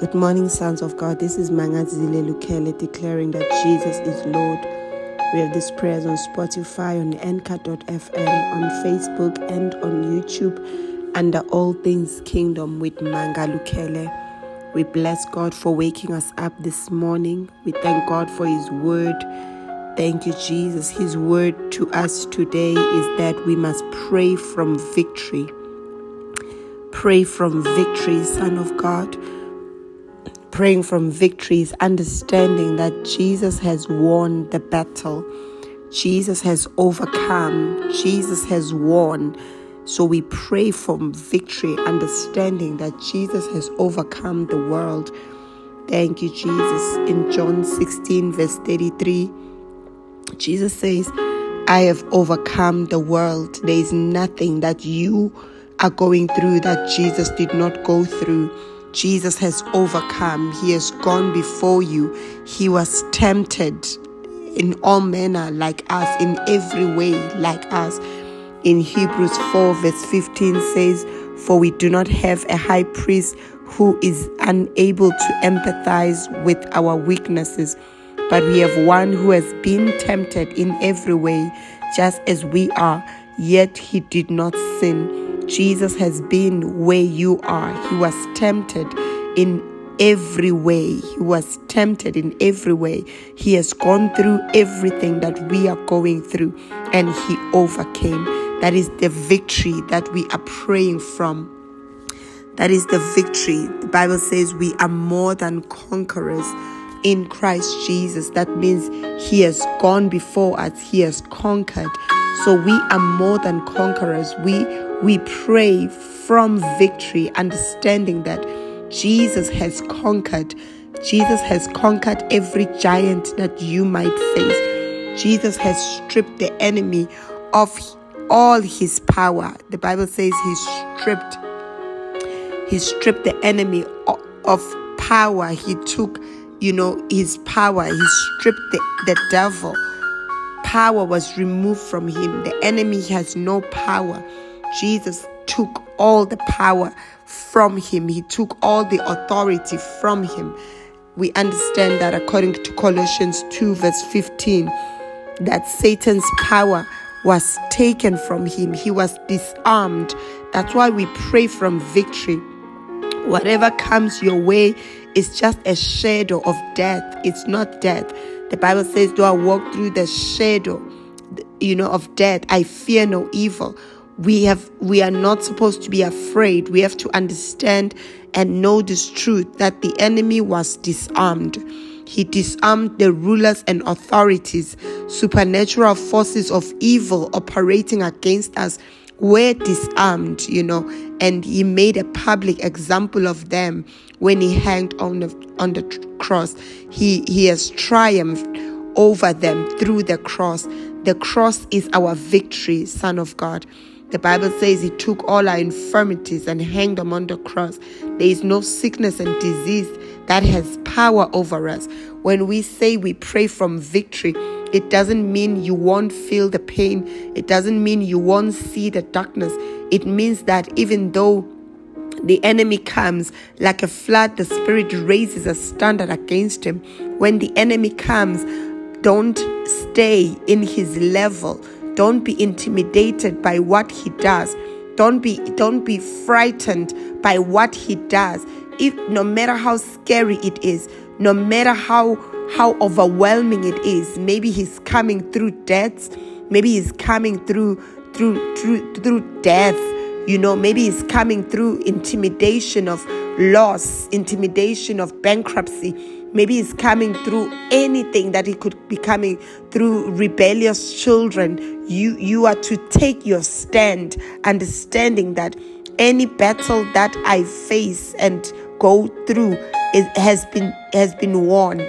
Good morning, sons of God. This is Mangazile Lukele declaring that Jesus is Lord. We have these prayers on Spotify, on Anchor.fm, on Facebook, and on YouTube under All Things Kingdom with Manga Lukele. We bless God for waking us up this morning. We thank God for His word. Thank you, Jesus. His word to us today is that we must pray from victory. Pray from victory, Son of God praying from victories, understanding that Jesus has won the battle. Jesus has overcome. Jesus has won. So we pray from victory, understanding that Jesus has overcome the world. Thank you, Jesus. In John 16, verse 33, Jesus says, I have overcome the world. There is nothing that you are going through that Jesus did not go through. Jesus has overcome. He has gone before you. He was tempted in all manner like us, in every way like us. In Hebrews 4, verse 15 says, For we do not have a high priest who is unable to empathize with our weaknesses, but we have one who has been tempted in every way, just as we are, yet he did not sin. Jesus has been where you are. He was tempted in every way. He was tempted in every way. He has gone through everything that we are going through and he overcame. That is the victory that we are praying from. That is the victory. The Bible says we are more than conquerors in Christ Jesus. That means He has gone before us, He has conquered. So we are more than conquerors. We we pray from victory, understanding that Jesus has conquered. Jesus has conquered every giant that you might face. Jesus has stripped the enemy of all his power. The Bible says he stripped he stripped the enemy of power. He took, you know, his power. He stripped the, the devil. Power was removed from him. The enemy has no power. Jesus took all the power from him, he took all the authority from him. We understand that according to Colossians 2, verse 15, that Satan's power was taken from him, he was disarmed. That's why we pray from victory. Whatever comes your way is just a shadow of death, it's not death. The Bible says, Do I walk through the shadow, you know, of death? I fear no evil we have we are not supposed to be afraid. We have to understand and know this truth that the enemy was disarmed. He disarmed the rulers and authorities. Supernatural forces of evil operating against us were disarmed you know and he made a public example of them when he hanged on the on the cross. He he has triumphed over them through the cross. The cross is our victory son of god the Bible says he took all our infirmities and hanged them on the cross. There is no sickness and disease that has power over us. When we say we pray from victory, it doesn't mean you won't feel the pain. It doesn't mean you won't see the darkness. It means that even though the enemy comes like a flood, the Spirit raises a standard against him. When the enemy comes, don't stay in his level don't be intimidated by what he does. Don't be don't be frightened by what he does. If no matter how scary it is, no matter how how overwhelming it is, maybe he's coming through deaths, maybe he's coming through through through through death. You know, maybe he's coming through intimidation of loss, intimidation of bankruptcy Maybe he's coming through anything that he could be coming through rebellious children. You you are to take your stand, understanding that any battle that I face and go through it has been has been won.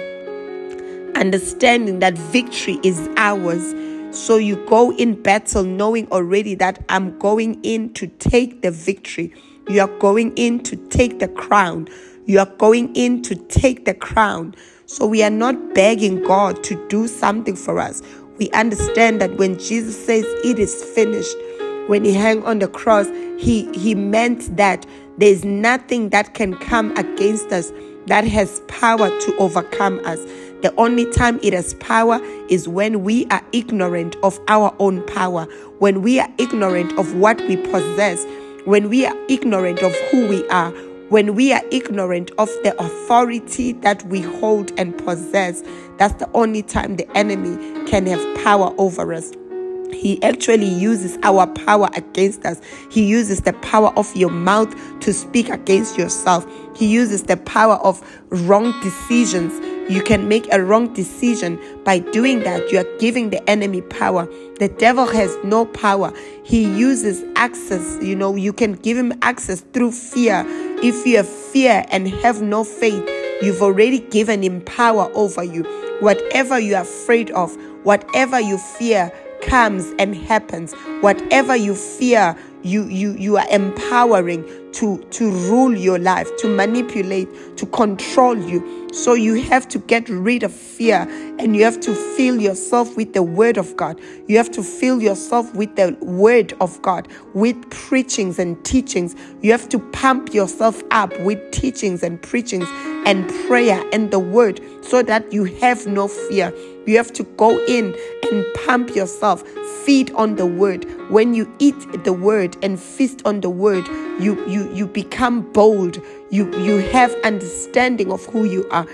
Understanding that victory is ours. So you go in battle knowing already that I'm going in to take the victory. You are going in to take the crown. You are going in to take the crown. So we are not begging God to do something for us. We understand that when Jesus says it is finished, when he hung on the cross, he, he meant that there's nothing that can come against us. that has power to overcome us. The only time it has power is when we are ignorant of our own power, when we are ignorant of what we possess, when we are ignorant of who we are, when we are ignorant of the authority that we hold and possess. That's the only time the enemy can have power over us. He actually uses our power against us. He uses the power of your mouth to speak against yourself. He uses the power of wrong decisions you can make a wrong decision by doing that. You are giving the enemy power. The devil has no power. He uses access. You know, you can give him access through fear. If you have fear and have no faith, you've already given him power over you. Whatever you are afraid of, whatever you fear, comes and happens. Whatever you fear, you you you are empowering to to rule your life to manipulate to control you. So you have to get rid of fear and you have to fill yourself with the word of god. You have to fill yourself with the word of god with preachings and teachings. You have to pump yourself up with teachings and preachings and prayer and the word so that you have no fear you have to go in and pump yourself, feed on the word. When you eat the word and feast on the word, you you you become bold. You you have understanding of who you are.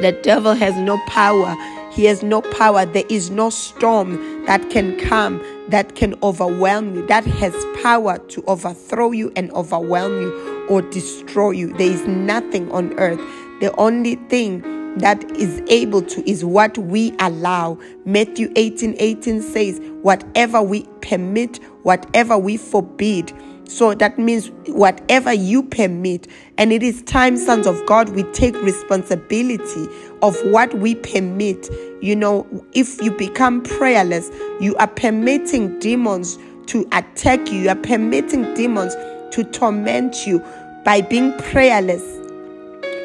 The devil has no power. He has no power. There is no storm that can come that can overwhelm you, that has power to overthrow you and overwhelm you or destroy you. There is nothing on earth. The only thing that is able to is what we allow. Matthew 18 18 says, Whatever we permit, whatever we forbid. So that means whatever you permit. And it is time, sons of God, we take responsibility of what we permit. You know, if you become prayerless, you are permitting demons to attack you, you are permitting demons to torment you by being prayerless.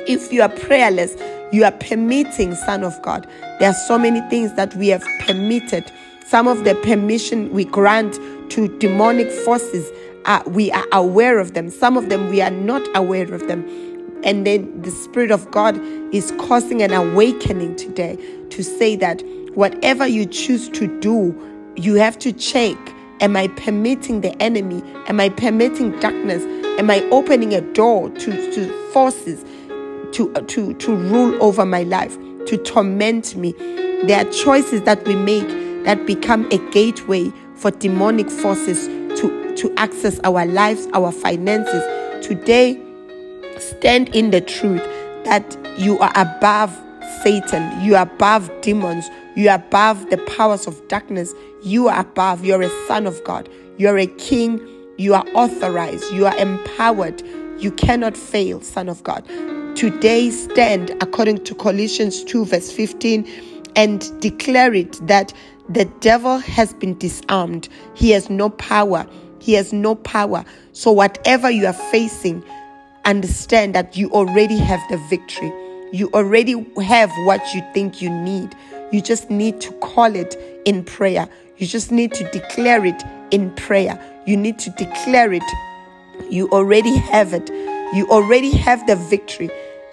If you are prayerless, you are permitting, Son of God. There are so many things that we have permitted. Some of the permission we grant to demonic forces, uh, we are aware of them. Some of them we are not aware of them. And then the Spirit of God is causing an awakening today to say that whatever you choose to do, you have to check Am I permitting the enemy? Am I permitting darkness? Am I opening a door to, to forces to, uh, to, to rule over my life, to torment me. There are choices that we make that become a gateway for demonic forces to, to access our lives, our finances. Today, stand in the truth that you are above Satan, you are above demons, you are above the powers of darkness, you are above, you're a son of God, you're a king, you are authorized, you are empowered, you cannot fail, son of God today stand according to Colossians 2, verse 15, and declare it that the devil has been disarmed. He has no power. He has no power. So, whatever you are facing, understand that you already have the victory. You already have what you think you need. You just need to call it in prayer. You just need to declare it in prayer. You need to declare it. You already have it. You already have the victory.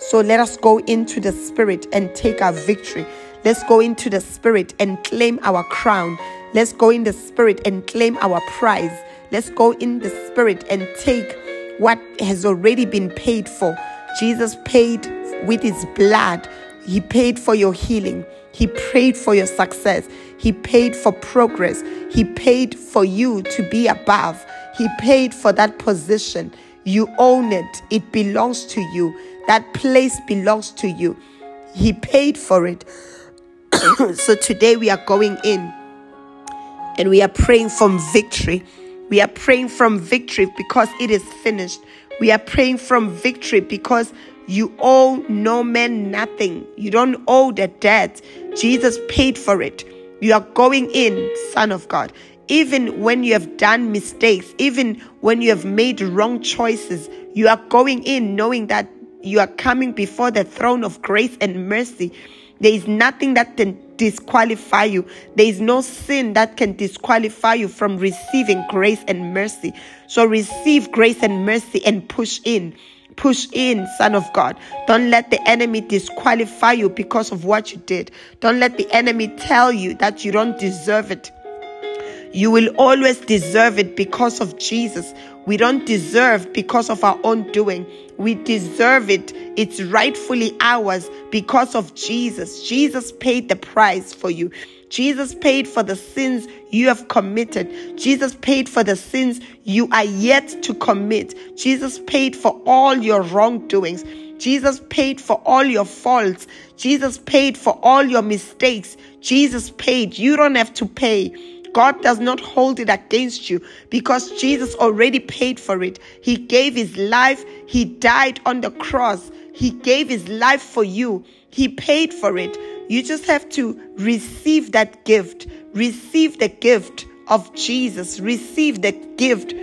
So let us go into the Spirit and take our victory. Let's go into the Spirit and claim our crown. Let's go in the Spirit and claim our prize. Let's go in the Spirit and take what has already been paid for. Jesus paid with his blood. He paid for your healing. He prayed for your success. He paid for progress. He paid for you to be above. He paid for that position. You own it, it belongs to you. That place belongs to you. He paid for it. so today we are going in and we are praying from victory. We are praying from victory because it is finished. We are praying from victory because you owe no man nothing. You don't owe the debt. Jesus paid for it. You are going in, Son of God even when you have done mistakes, even when you have made wrong choices, you are going in knowing that you are coming before the throne of grace and mercy. There is nothing that can disqualify you. There is no sin that can disqualify you from receiving grace and mercy. So receive grace and mercy and push in Push in, son of God. Don't let the enemy disqualify you because of what you did. Don't let the enemy tell you that you don't deserve it. You will always deserve it because of Jesus. We don't deserve because of our own doing. We deserve it. It's rightfully ours because of Jesus. Jesus paid the price for you. Jesus paid for the sins you have committed. Jesus paid for the sins you are yet to commit. Jesus paid for all your wrongdoings. Jesus paid for all your faults. Jesus paid for all your mistakes. Jesus paid. You don't have to pay. God does not hold it against you because Jesus already paid for it. He gave his life. He died on the cross. He gave his life for you. He paid for it. You just have to receive that gift. Receive the gift of Jesus. Receive the gift.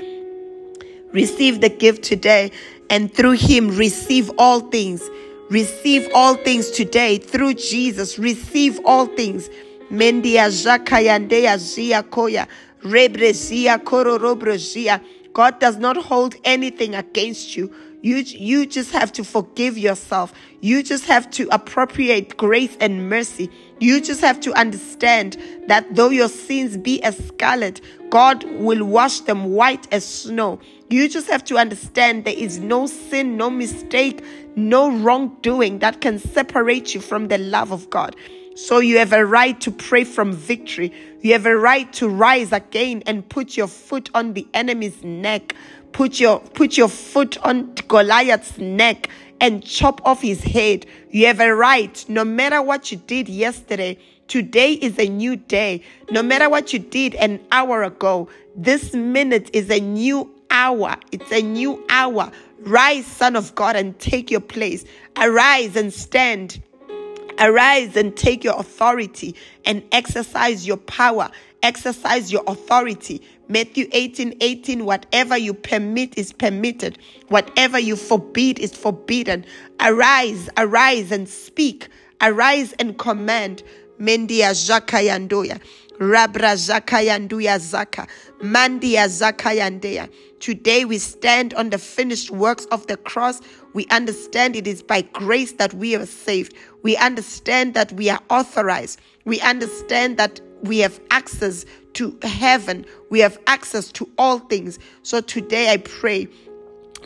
Receive the gift today. And through him, receive all things. Receive all things today through Jesus. Receive all things. Mendia Zakayandea Zia Koya. Rebrezia Kororobrezia. God does not hold anything against you. You, you just have to forgive yourself. You just have to appropriate grace and mercy. You just have to understand that though your sins be as scarlet, God will wash them white as snow. You just have to understand there is no sin, no mistake, no wrongdoing that can separate you from the love of God. So you have a right to pray from victory. You have a right to rise again and put your foot on the enemy's neck. Put your put your foot on Goliath's neck and chop off his head. You have a right, no matter what you did yesterday. Today is a new day. No matter what you did an hour ago, this minute is a new hour. It's a new hour. Rise, Son of God, and take your place. Arise and stand Arise and take your authority and exercise your power, exercise your authority. Matthew 18 18, whatever you permit is permitted, whatever you forbid is forbidden. Arise, arise and speak, arise and command. Mendia Zakayandoya. Rabra Zakayanduya Zaka. Mandia Zakayandea. Today we stand on the finished works of the cross. We understand it is by grace that we are saved. We understand that we are authorized. We understand that we have access to heaven. We have access to all things. So today I pray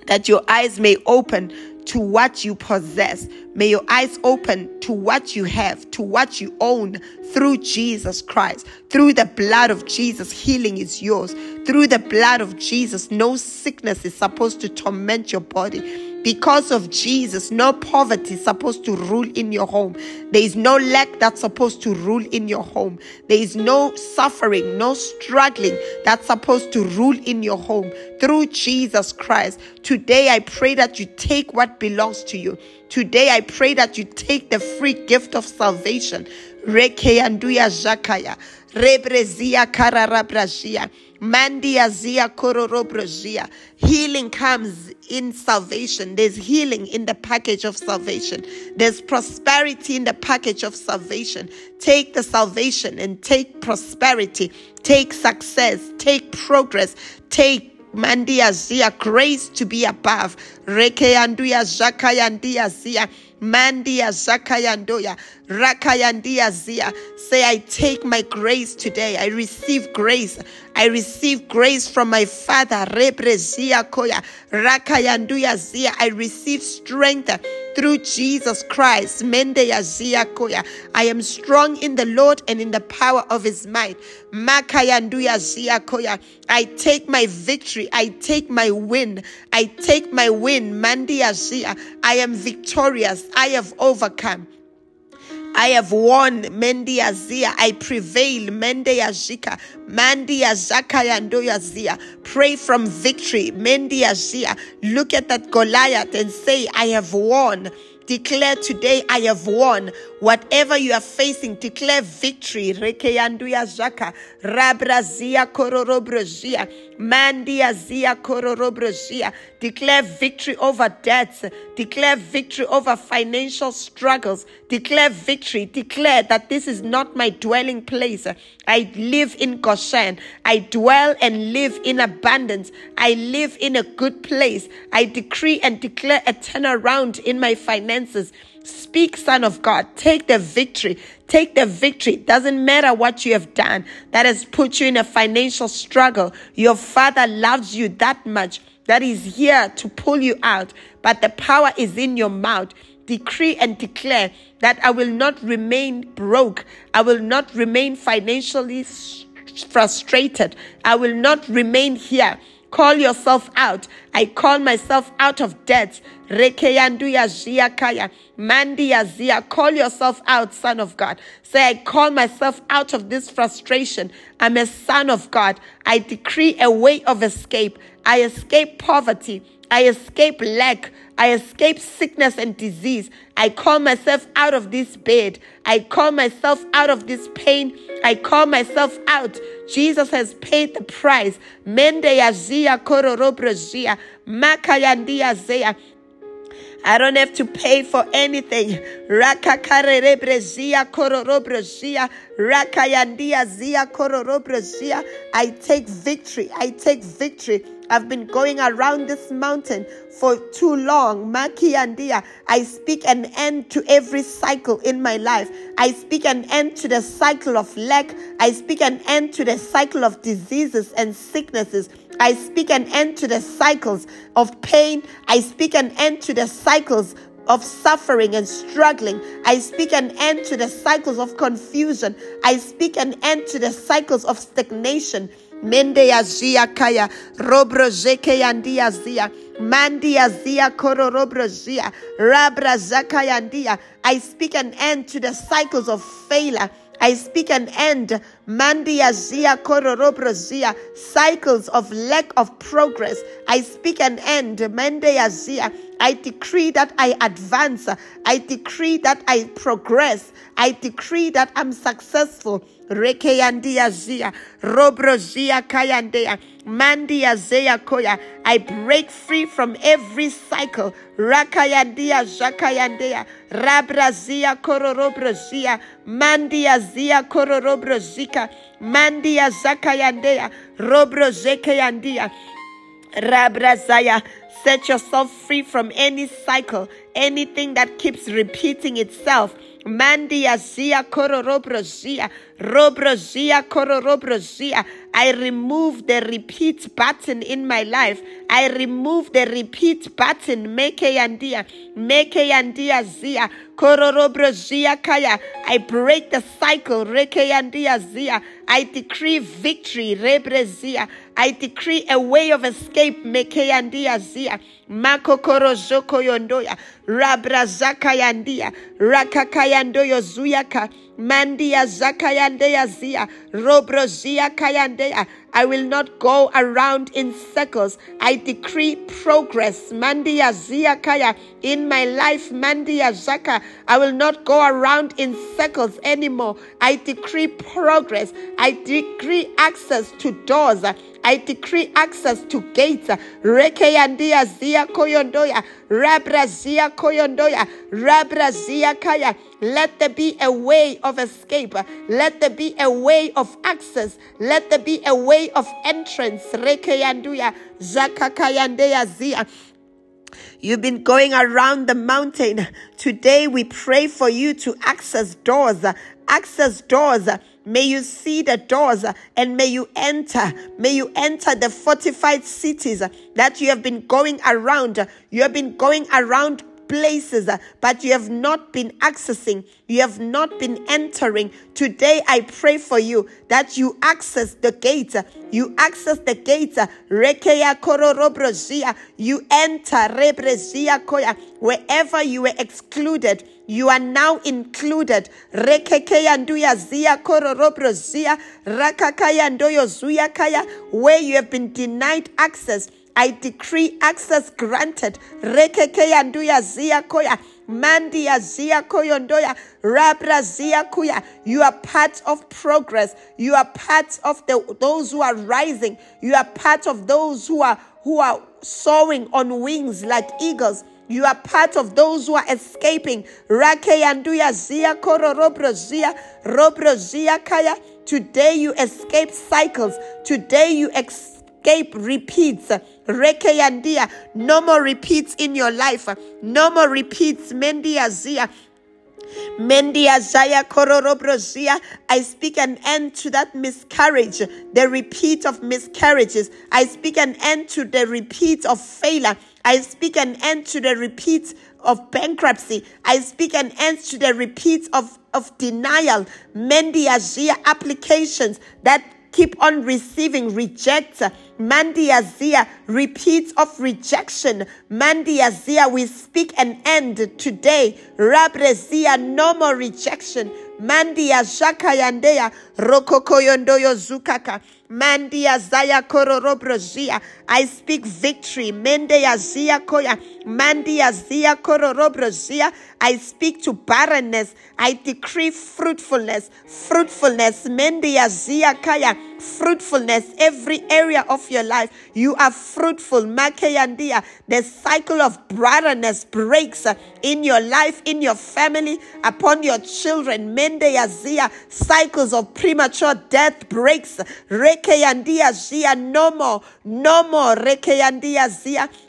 that your eyes may open to what you possess. May your eyes open to what you have, to what you own through Jesus Christ. Through the blood of Jesus, healing is yours. Through the blood of Jesus, no sickness is supposed to torment your body. Because of Jesus, no poverty is supposed to rule in your home. There is no lack that's supposed to rule in your home. There is no suffering, no struggling that's supposed to rule in your home. Through Jesus Christ, today I pray that you take what belongs to you. Today I pray that you take the free gift of salvation. Reke anduya zakaya. Rebrezia kararabrazia. Mandia zia kororobrozia. Healing comes in salvation. There's healing in the package of salvation. There's prosperity in the package of salvation. Take the salvation and take prosperity. Take success. Take progress. Take Mandia zia grace to be above. Reke anduya zakayandia zia. Mandia Zakayandoya, Rakayandia Zia. Say, I take my grace today. I receive grace. I receive grace from my Father. Rebrezia Koya, Rakayanduya Zia. I receive strength through Jesus Christ. I am strong in the Lord and in the power of his might. I take my victory. I take my win. I take my win. I am victorious. I have overcome. I have won Mendia Zia. I prevail. Mendia Zika. Mandia Zakayandoya Zia. Pray from victory. Mendia Zia. Look at that Goliath and say, I have won. Declare today, I have won. Whatever you are facing, declare victory. Rekeyanduya Zaka. Rabrazia kororobrozia. Mandia Zia kororobrozia. Declare victory over debts. Declare victory over financial struggles. Declare victory. Declare that this is not my dwelling place. I live in Goshen. I dwell and live in abundance. I live in a good place. I decree and declare a turnaround in my finances. Speak, Son of God. Take the victory. Take the victory. Doesn't matter what you have done that has put you in a financial struggle. Your Father loves you that much that is here to pull you out, but the power is in your mouth. Decree and declare that I will not remain broke. I will not remain financially frustrated. I will not remain here. Call yourself out. I call myself out of debt. Rekeyanduya ziakaya. Mandia zia. Call yourself out, son of God. Say, I call myself out of this frustration. I'm a son of God. I decree a way of escape. I escape poverty. I escape lack. I escape sickness and disease. I call myself out of this bed. I call myself out of this pain. I call myself out. Jesus has paid the price. Mende. Makayandia. I don't have to pay for anything. Zia. I take victory. I take victory. I've been going around this mountain for too long. I speak an end to every cycle in my life. I speak an end to the cycle of lack. I speak an end to the cycle of diseases and sicknesses. I speak an end to the cycles of pain. I speak an end to the cycles of suffering and struggling. I speak an end to the cycles of confusion. I speak an end to the cycles of stagnation. Mende ya zia kaya, robro zeke yandia zia, mandia zia koro robro zia, rabra zaka yandia. I speak an end to the cycles of failure. I speak an end, mandia zia kororobro zia, cycles of lack of progress. I speak an end, mandia zia. I decree that I advance. I decree that I progress. I decree that I'm successful. Rekeyandia zia, robro zia kayandea, mandia zea koya. I break free from every cycle. Rakayandia zakayandea, rabrazia kororobro zia, mandia zia kororobro zika, mandia zakayandea, robro zekeyandia. Rabrazaya, set yourself free from any cycle, anything that keeps repeating itself. Mandia zia kororobrozia, robrozia kororobrozia. I remove the repeat button in my life. I remove the repeat button. Meke yandia, meke yandia zia, kororobrozia kaya. I break the cycle. Reke yandia zia. I decree victory. Rebrezia. I decree a way of escape. Meke yandia zia. Makokoro zoko yondoya. Rabrazaka yandia. Rakakayandoyo zuyaka. Mandia zakayandeya zia. Robrozia kayandea. I will not go around in circles. I decree progress. Mandia zia kaya. In my life, Mandia zaka. I will not go around in circles anymore. I decree progress. I decree access to doors. I decree access to gates. Rekeyandia zia koyondoya. Rabra zia koyondoya. Rabra zia kaya. Let there be a way of escape. Let there be a way of access. Let there be a way of entrance. Rekeyanduya. Zakakayandeya zia. You've been going around the mountain. Today we pray for you to access doors. Access doors. May you see the doors and may you enter. May you enter the fortified cities that you have been going around. You have been going around places, uh, but you have not been accessing, you have not been entering. Today, I pray for you that you access the gate, uh, you access the gate, uh, rekeya kororobrozia, you enter koya, wherever you were excluded. You are now included. Rekekeya nduya zia kororobrozia, rakakaya ndoyo zuya kaya, where you have been denied access. I decree access granted. Rekeke yanduya zia koya. Mandi zia koyondoya. Rabra zia kuya. You are part of progress. You are part of the those who are rising. You are part of those who are who are soaring on wings like eagles. You are part of those who are escaping. Rakeyanduya zia koro kororobrozia robrozia kaya. Today you escape cycles. Today you escape repeats. Rekeyandia. No more repeats in your life. No more repeats. Mendia zia. Mendia Zaya Kororobrozia. I speak an end to that miscarriage, the repeat of miscarriages. I speak an end to the repeat of failure. I speak an end to the repeat of bankruptcy. I speak an end to the repeat of, of denial. Mendia Zia applications that keep on receiving reject. Mandiazia, repeats of rejection. Mandiazia, we speak an end today. Rabrezia, no more rejection. Mandia Jakayandea, Rokokoyondoyo Zukaka. Mandia Zaya Kororobrozia. I speak victory. Mendea Zia Koya. Mandia Zia Kororobrozia. I speak to barrenness. I decree fruitfulness. Fruitfulness. Mendia Zia Kaya. Fruitfulness. Every area of your life. You are fruitful. Makeyandia. The cycle of barrenness breaks uh, in your life, in your family, upon your children. Mendia Zia. Cycles of premature death breaks. Rekeyandia. No more. No more. Rekeyandia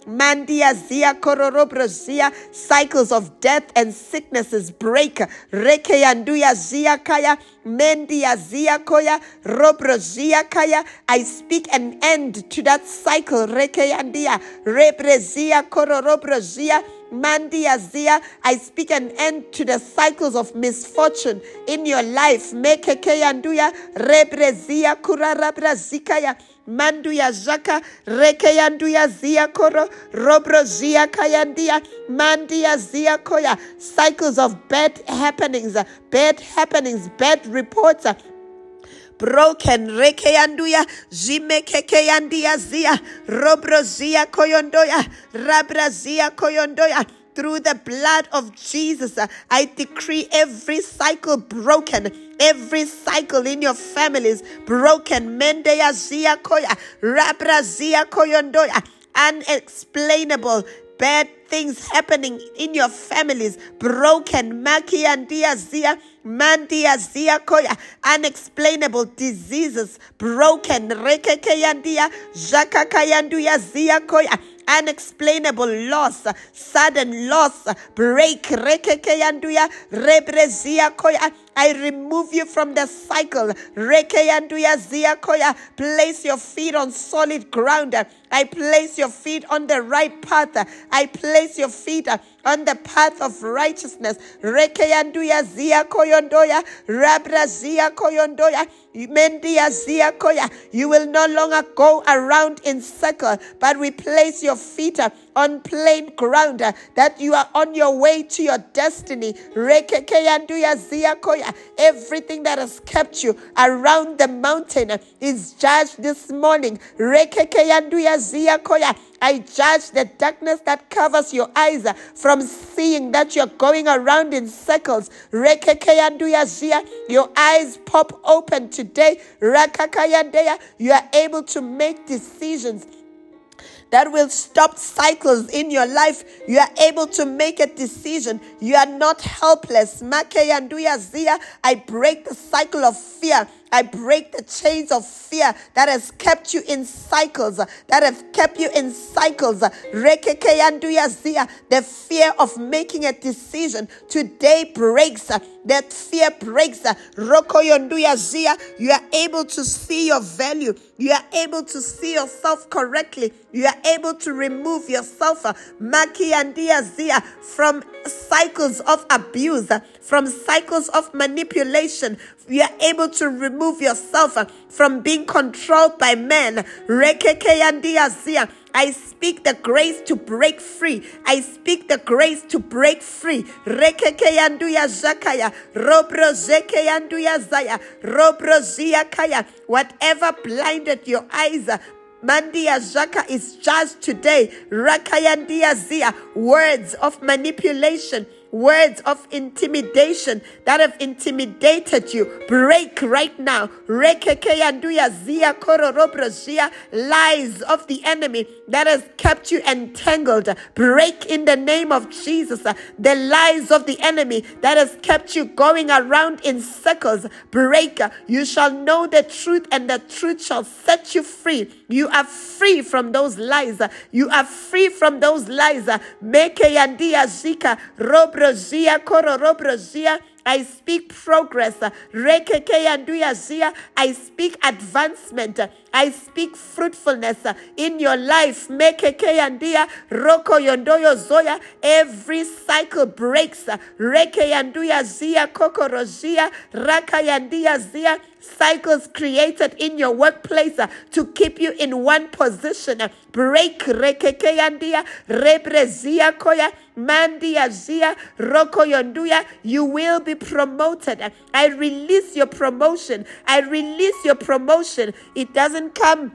Mandia Zia Kororobrozia. Cycles of death and sicknesses break. Rekeyanduya Zia Kaya. Mendia Zia Koya. Robrozia Kaya. I speak an end to that cycle. Rebrezia Kororobrozia. Mandia Zia, I speak an end to the cycles of misfortune in your life. Mekekeyanduya, Rebrezia Kurarabrazikaya. Manduya Zaka, Rekeyanduya Zia Koro, Robro Zia Kayandia, Mandia Zia Koya. Cycles of bad happenings, bad happenings, bad reports, broken reke rekeyanduya zimekekeyandia zia robrozia koyondoya rabrazia koyondoya through the blood of Jesus, I decree every cycle broken, every cycle in your families broken. Mendeya zia koya, rabra zia koyondoya, unexplainable bad things happening in your families broken. Maki and zia. Mandia zia koya, unexplainable diseases broken. Rekekeyandia, Jakakayanduya zia koya, unexplainable loss, sudden loss, break. Rekekeyanduya, Rebrezia koya. I remove you from the cycle. Place your feet on solid ground. I place your feet on the right path. I place your feet on the path of righteousness. Rekeyanduya zia koyondoya, rabra zia koyondoya, mendia zia koya. You will no longer go around in circle, but we place your feet on plain ground that you are on your way to your destiny. Rekeyanduya zia koya. Uh, everything that has kept you around the mountain is judged this morning. I judge the darkness that covers your eyes uh, from seeing that you're going around in circles. Your eyes pop open today. You are able to make decisions that will stop cycles in your life. You are able to make a decision. You are not helpless. I break the cycle of fear. I break the chains of fear that has kept you in cycles, that have kept you in cycles. The fear of making a decision today breaks. That fear breaks. You are able to see your value. You are able to see yourself correctly. You are able to remove yourself from cycles of abuse, from cycles of manipulation. You are able to remove yourself from being controlled by men. Rekeke. I speak the grace to break free. I speak the grace to break free. Rekekeyanduya zakaya. Robro zekeyanduya zaya. Robro ziakaya. Whatever blinded your eyes, Mandia Zaka is judged today. Rakayandia Zia. Words of manipulation words of intimidation that have intimidated you, break right now. Lies of the enemy that has kept you entangled, break in the name of Jesus. Uh, the lies of the enemy that has kept you going around in circles, break. Uh, you shall know the truth, and the truth shall set you free. You are free from those lies. Uh, you are free from those lies. Make yandia zika robrozia koro robrozia. I speak progress. I speak advancement. I speak fruitfulness in your life. Roko yondoyo zoya. Every cycle breaks. Reke yanduya zia koko kokorozia. Raka yandia zia cycles created in your workplace uh, to keep you in one position. Uh, break rekekeyandia rebrezia koya mandia zia roko yonduya. You will be promoted. Uh, I release your promotion. I release your promotion. It doesn't come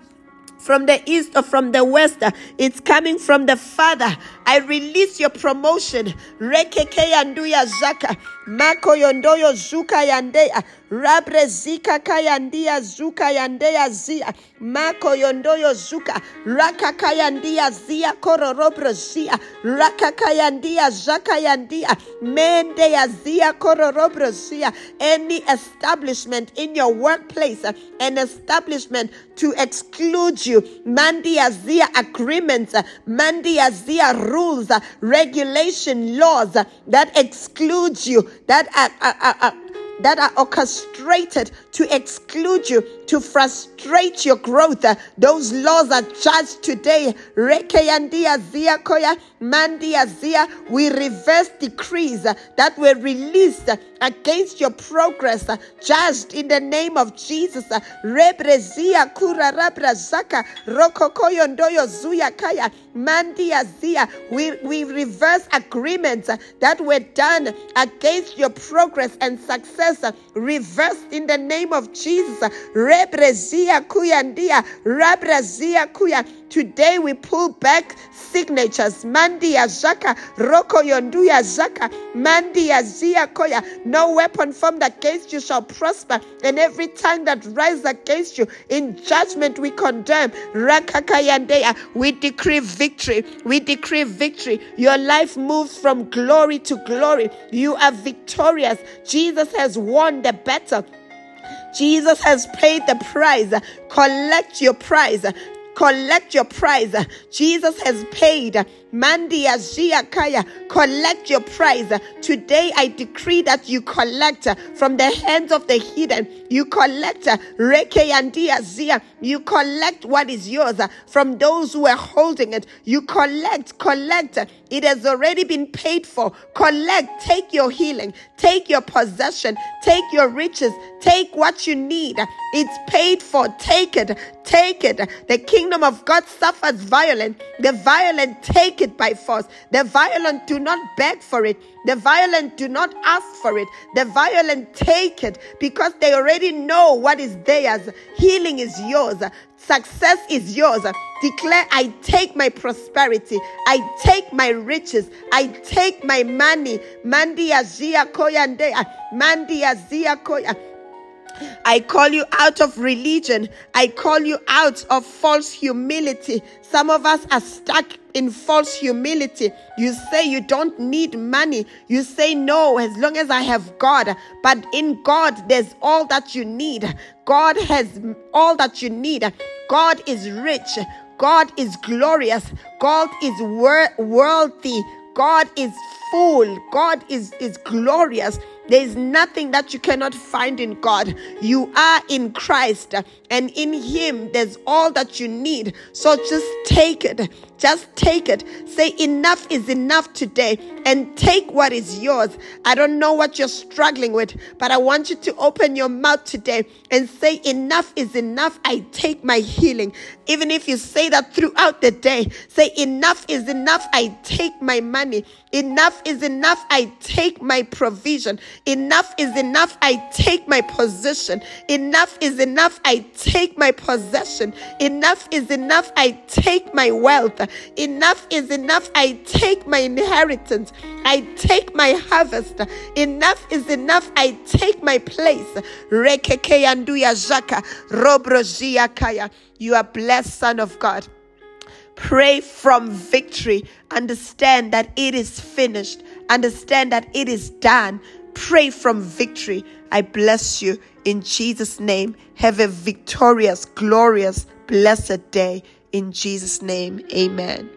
from the east or from the west. It's coming from the Father. I release your promotion. Rekeke yanduya zaka. Mako yondoyo zuka yandea. Rabre zika kayandia zuka yandea zia. Mako yondoyo zuka. Raka kayandia zia kororobro zia. Raka kayandia zaka yandia. Mende ya zia kororobro zia. Any establishment in your workplace, an establishment to exclude you. Mandi zia agreements. Mandi zia rules, uh, regulation, laws that exclude you, that are, are, are, that are orchestrated to exclude you, to frustrate your growth. Uh, those laws are judged today. We reverse decrees uh, that were released uh, against your progress, judged in the name of Jesus. We, we reverse agreements that were done against your progress and success. Reversed in the name of Jesus. Rebrezia kuyandia rabrazia kuya. Today we pull back signatures. Mandi Zaka, Roko Yonduya Zaka, Mandi Zia Koya. No weapon formed against you shall prosper, and every tongue that rises against you in judgment we condemn. Rakakayandeya. We decree victory. We decree victory. Your life moves from glory to glory. You are victorious. Jesus has won the battle. Jesus has paid the price. Collect your prize. Collect your prize. Jesus has paid. Mandia Kaya, collect your prize. Today I decree that you collect from the hands of the hidden. You collect Reke Andia Zia. You collect what is yours from those who are holding it. You collect, collect. It has already been paid for. Collect, take your healing, take your possession, take your riches, take what you need. It's paid for. Take it, take it. The kingdom of God suffers violence. The violent take it by force. The violent do not beg for it. The violent do not ask for it. The violent take it because they already know what is theirs. Healing is yours. Success is yours. Declare, I take my prosperity. I take my riches. I take my money. Mandi azia koya Mandi azia koya. I call you out of religion. I call you out of false humility. Some of us are stuck in false humility. You say you don't need money. You say no, as long as I have God. But in God, there's all that you need. God has all that you need. God is rich. God is glorious. God is wor- worthy. God is full. God is, is glorious. There is nothing that you cannot find in God. You are in Christ, and in Him, there's all that you need. So just take it. Just take it. Say, enough is enough today, and take what is yours. I don't know what you're struggling with, but I want you to open your mouth today and say, Enough is enough. I take my healing. Even if you say that throughout the day, say, Enough is enough. I take my money. Enough is enough. I take my provision. Enough is enough. I take my position. Enough is enough. I take my possession. Enough is enough. I take my wealth. Enough is enough. I take my inheritance. I take my harvest. Enough is enough. I take my place. You are blessed, Son of God. Pray from victory. Understand that it is finished. Understand that it is done. Pray from victory. I bless you in Jesus' name. Have a victorious, glorious, blessed day. In Jesus' name, amen.